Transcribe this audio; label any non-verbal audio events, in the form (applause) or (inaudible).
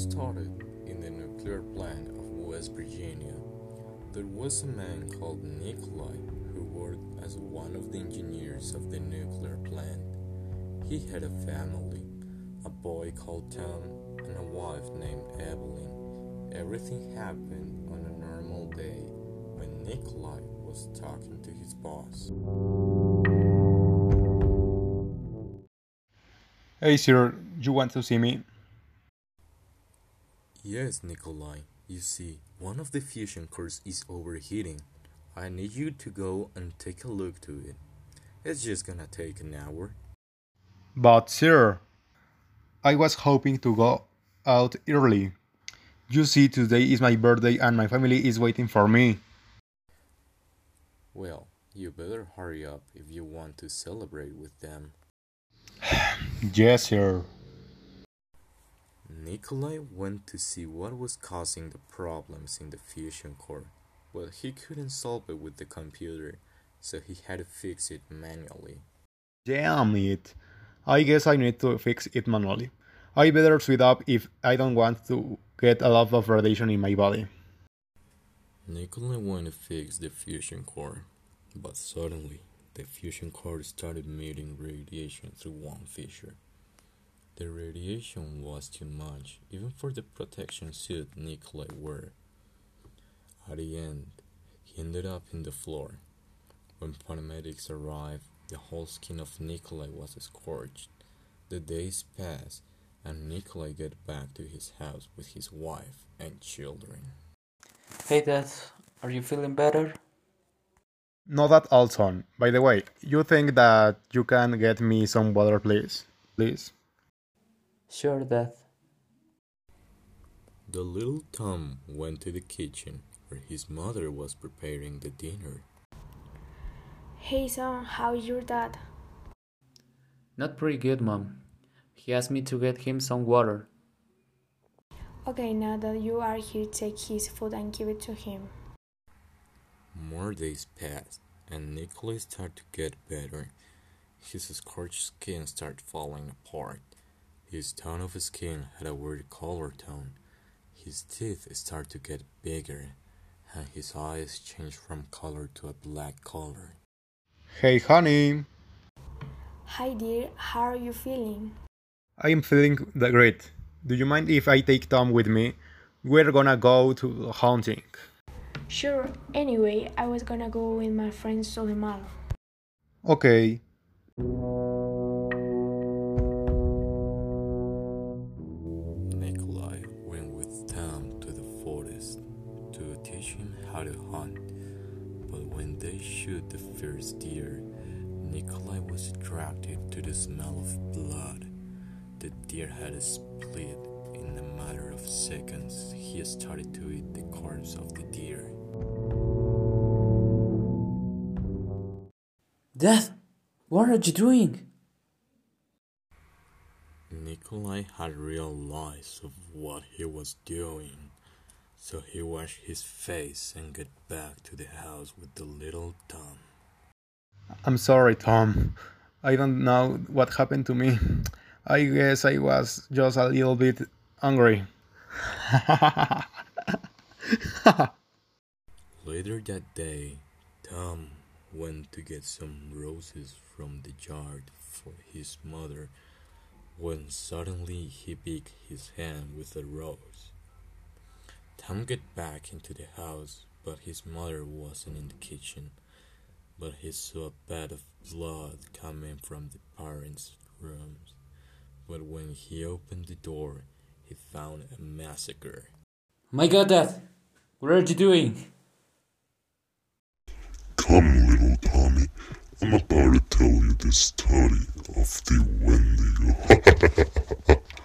started in the nuclear plant of West Virginia. There was a man called Nikolai who worked as one of the engineers of the nuclear plant. He had a family, a boy called Tom, and a wife named Evelyn. Everything happened on a normal day when Nikolai was talking to his boss. Hey, sir, you want to see me? Yes, Nikolai. You see, one of the fusion cores is overheating. I need you to go and take a look to it. It's just gonna take an hour. But, sir, I was hoping to go out early. You see, today is my birthday and my family is waiting for me. Well, you better hurry up if you want to celebrate with them. (sighs) Yes, sir. Nikolai went to see what was causing the problems in the fusion core, but he couldn't solve it with the computer, so he had to fix it manually. Damn it. I guess I need to fix it manually. I better speed up if I don't want to get a lot of radiation in my body. Nikolai went to fix the fusion core, but suddenly the fusion core started emitting radiation through one fissure. The radiation was too much, even for the protection suit Nikolai wore. At the end, he ended up in the floor. When paramedics arrived, the whole skin of Nikolai was scorched. The days passed, and Nikolai got back to his house with his wife and children. Hey Dad, are you feeling better? Not at all, son. By the way, you think that you can get me some water, please? Please? Sure, Dad. The little Tom went to the kitchen where his mother was preparing the dinner. Hey son, how's your dad? Not pretty good, Mom. He asked me to get him some water. Okay, now that you are here, take his food and give it to him. More days passed, and Nikolai started to get better. His scorched skin started falling apart. His tone of skin had a weird color tone. His teeth started to get bigger, and his eyes changed from color to a black color. Hey, honey. Hi dear, how are you feeling? I am feeling the great. Do you mind if I take Tom with me? We're gonna go to hunting. Sure, anyway, I was gonna go with my friends to. Okay. To teach him how to hunt. But when they shoot the first deer, Nikolai was attracted to the smell of blood. The deer had split in a matter of seconds. He started to eat the corpse of the deer. Dad, what are you doing? Nikolai had realized of what he was doing, so he washed his face and got back to the house with the little Tom. I'm sorry, Tom. I don't know what happened to me. I guess I was just a little bit angry. (laughs) Later that day, Tom went to get some roses from the yard for his mother when suddenly he beat his hand with a rose. Tom got back into the house, but his mother wasn't in the kitchen. But he saw a bed of blood coming from the parents' rooms. But when he opened the door, he found a massacre. My god, Dad, what are you doing? Come, little Tommy. I'm about to tell you the story of the Wendigo. (laughs)